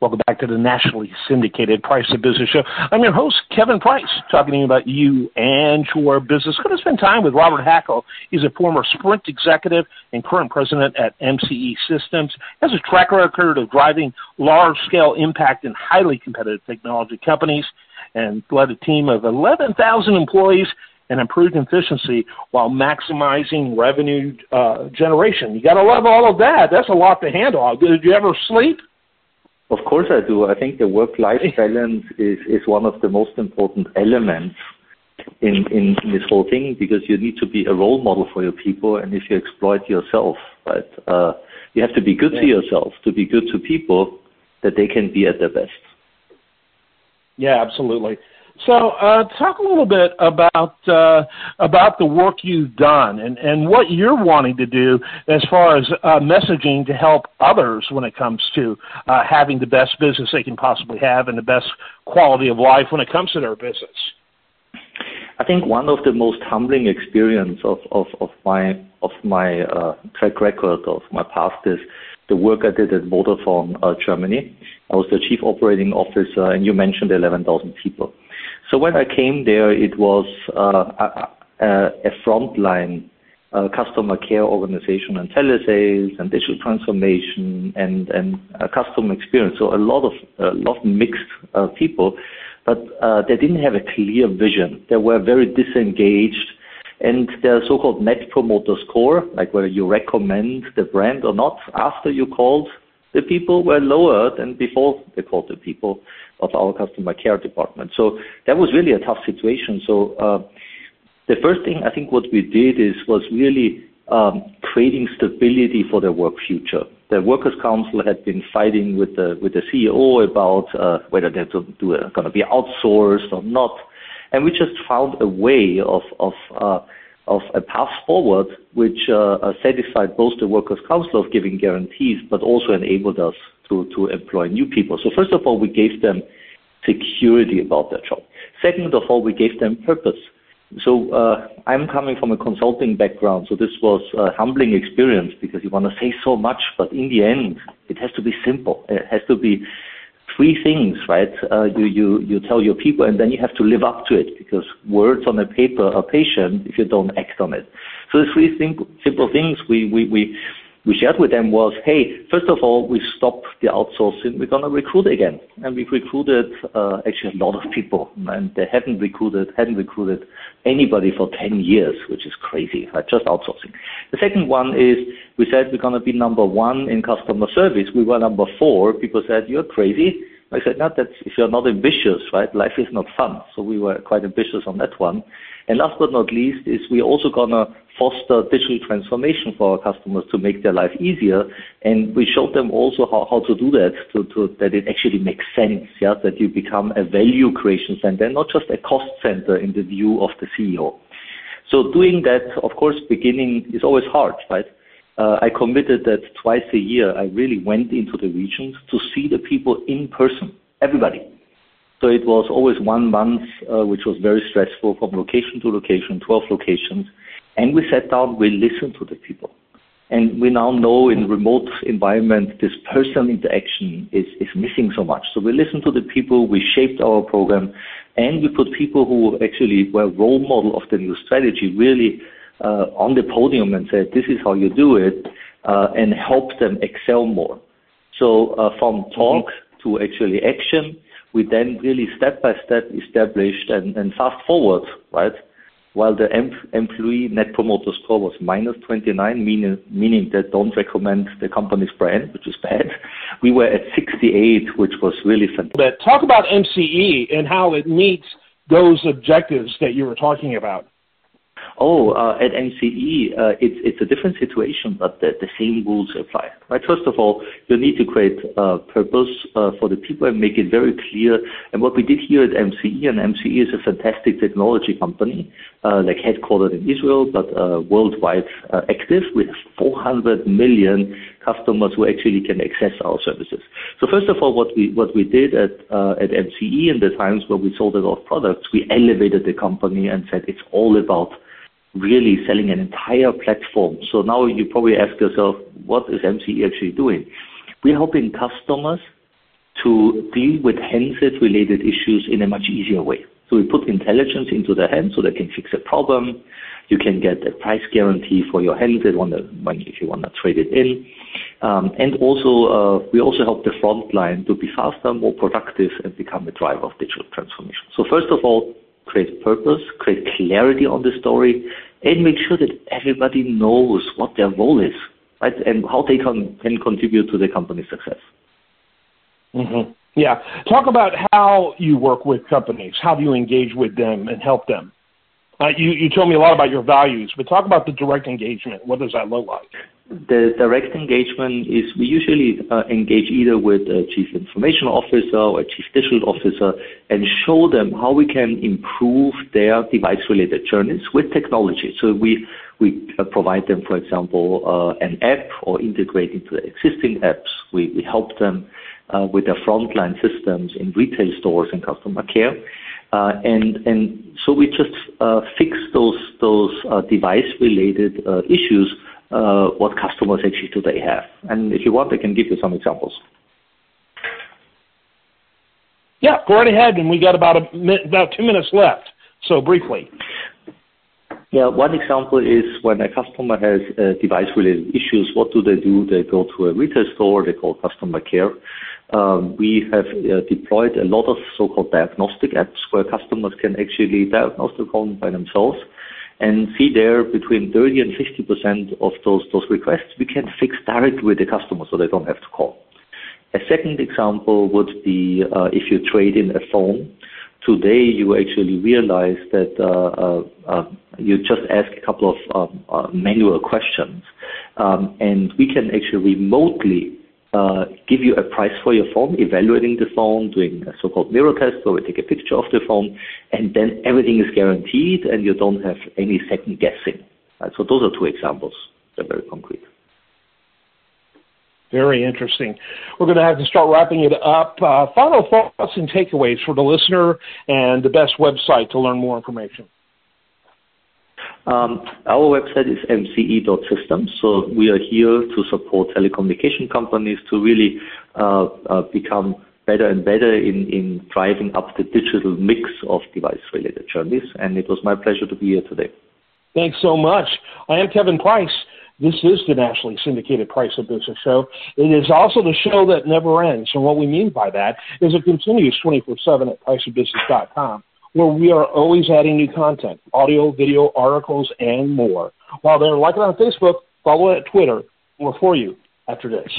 Welcome back to the nationally syndicated Price of Business Show. I'm your host, Kevin Price, talking to you about you and your business. Going to spend time with Robert Hackle. He's a former Sprint executive and current president at MCE Systems. Has a track record of driving large-scale impact in highly competitive technology companies and led a team of 11,000 employees and improved efficiency while maximizing revenue uh, generation. You got to love all of that. That's a lot to handle. Did you ever sleep? Of course I do. I think the work-life balance is, is one of the most important elements in, this whole thing because you need to be a role model for your people and if you exploit yourself, right, uh, you have to be good to yourself, to be good to people that they can be at their best. Yeah, absolutely. So, uh, talk a little bit about uh, about the work you've done and, and what you're wanting to do as far as uh, messaging to help others when it comes to uh, having the best business they can possibly have and the best quality of life when it comes to their business. I think one of the most humbling experience of, of, of my of my uh, track record of my past is the work I did at Vodafone uh, Germany. I was the chief operating officer, and you mentioned 11,000 people. So when I came there, it was uh, a, a frontline uh, customer care organization and telesales and digital transformation and, and uh, customer experience. So a lot of a lot of mixed uh, people, but uh, they didn't have a clear vision. They were very disengaged, and their so-called net promoter score, like whether you recommend the brand or not, after you called the people were lower than before they called the people of our customer care department. So that was really a tough situation. So uh, the first thing I think what we did is was really um, creating stability for their work future. The workers' council had been fighting with the with the CEO about uh, whether they're going to be outsourced or not, and we just found a way of of of uh, a path forward which uh, satisfied both the workers' council of giving guarantees, but also enabled us to, to employ new people. So first of all, we gave them security about their job. Second of all, we gave them purpose. So uh, I'm coming from a consulting background, so this was a humbling experience because you want to say so much, but in the end, it has to be simple. It has to be three things, right? Uh, you, you, you tell your people and then you have to live up to it because words on a paper are patient if you don't act on it. So the three simple, simple things we, we, we, we shared with them was, hey, first of all, we stopped the outsourcing. We're going to recruit again. And we've recruited uh, actually a lot of people. And they hadn't recruited, hadn't recruited anybody for 10 years, which is crazy, right? just outsourcing. The second one is we said we're going to be number one in customer service. We were number four. People said, you're crazy. I said, no, that if you're not ambitious, right? Life is not fun. So we were quite ambitious on that one. And last but not least is we're also gonna foster digital transformation for our customers to make their life easier. And we showed them also how, how to do that, to, to, that it actually makes sense, yeah, that you become a value creation center, not just a cost center in the view of the CEO. So doing that, of course, beginning is always hard, right? Uh, I committed that twice a year I really went into the regions to see the people in person, everybody. So it was always one month, uh, which was very stressful from location to location, 12 locations. And we sat down, we listened to the people. And we now know in remote environment, this personal interaction is, is missing so much. So we listened to the people, we shaped our program, and we put people who actually were role model of the new strategy really on the podium and said, "This is how you do it," uh, and help them excel more. So uh, from talk mm-hmm. to actually action, we then really step by step established and, and fast forward, right? While the em- employee net promoter score was minus 29, meaning, meaning that don't recommend the company's brand, which is bad, we were at 68, which was really fantastic. But talk about MCE and how it meets those objectives that you were talking about. Oh, uh, at MCE, uh, it's a different situation, but the same rules apply, right? First of all, you need to create a purpose uh, for the people and make it very clear. And What we did here at MCE, and MCE is a fantastic technology company, like headquartered in Israel, but worldwide active. Have 400 million customers who actually can access our services. So First of all, what we what we did at uh at MCE in the times where we sold a lot of products, we elevated the company and said it's all about really selling an entire platform. So now you probably ask yourself, what is MCE actually doing? We're helping customers to deal with handset-related issues in a much easier way. So we put intelligence into the hand so they can fix a problem. You can get a price guarantee for your handset when, if you want to trade it in. Um, and also, uh, we also help the front line to be faster, more productive, and become a driver of digital transformation. So first of all, create purpose, create clarity on the story, and make sure that everybody knows what their role is, right, and how they can, can contribute to the company's success. Mm-hmm. Yeah. Talk about how you work with companies. How do you engage with them and help them? Uh, you, you told me a lot about your values, but talk about the direct engagement. What does that look like? The direct engagement is we usually uh, engage either with a chief information officer or chief digital officer and show them how we can improve their device-related journeys with technology. So we we uh, provide them, for example, uh, an app or integrate into the existing apps. We, we help them uh, with their frontline systems in retail stores and customer care. Uh, and and so we just uh, fix those those device-related issues what customers actually do they have. And if you want, I can give you some examples. Yeah, go right ahead, and we got about a about two minutes left. So briefly. Yeah, one example is when a customer has uh, device-related issues, what do they do? They go to a retail store, they call customer care, um, we have uh, deployed a lot of so-called diagnostic apps where customers can actually diagnose the problem by themselves and see there between 30 and 50% of those, those requests we can fix directly with the customer so they don't have to call. A second example would be uh, if you trade in a phone. Today you actually realize that uh, uh, you just ask a couple of um, manual questions um, and we can actually remotely uh, give you a price for your phone, evaluating the phone, doing a so-called mirror test where we take a picture of the phone, and then everything is guaranteed and you don't have any second guessing. Right? So those are two examples. They're very concrete. Very interesting. We're going to have to start wrapping it up. Uh, final thoughts and takeaways for the listener and the best website to learn more information. Um, our website is mce.systems, so we are here to support telecommunication companies to really uh, uh, become better and better in, in driving up the digital mix of device-related journeys, and it was my pleasure to be here today. Thanks so much. I am Kevin Price. This is the nationally syndicated Price of Business show. It is also the show that never ends. And what we mean by that is it continues 24 7 at priceofbusiness.com where we are always adding new content, audio, video, articles, and more. While there, like it on Facebook, follow it at Twitter. We're for you after this.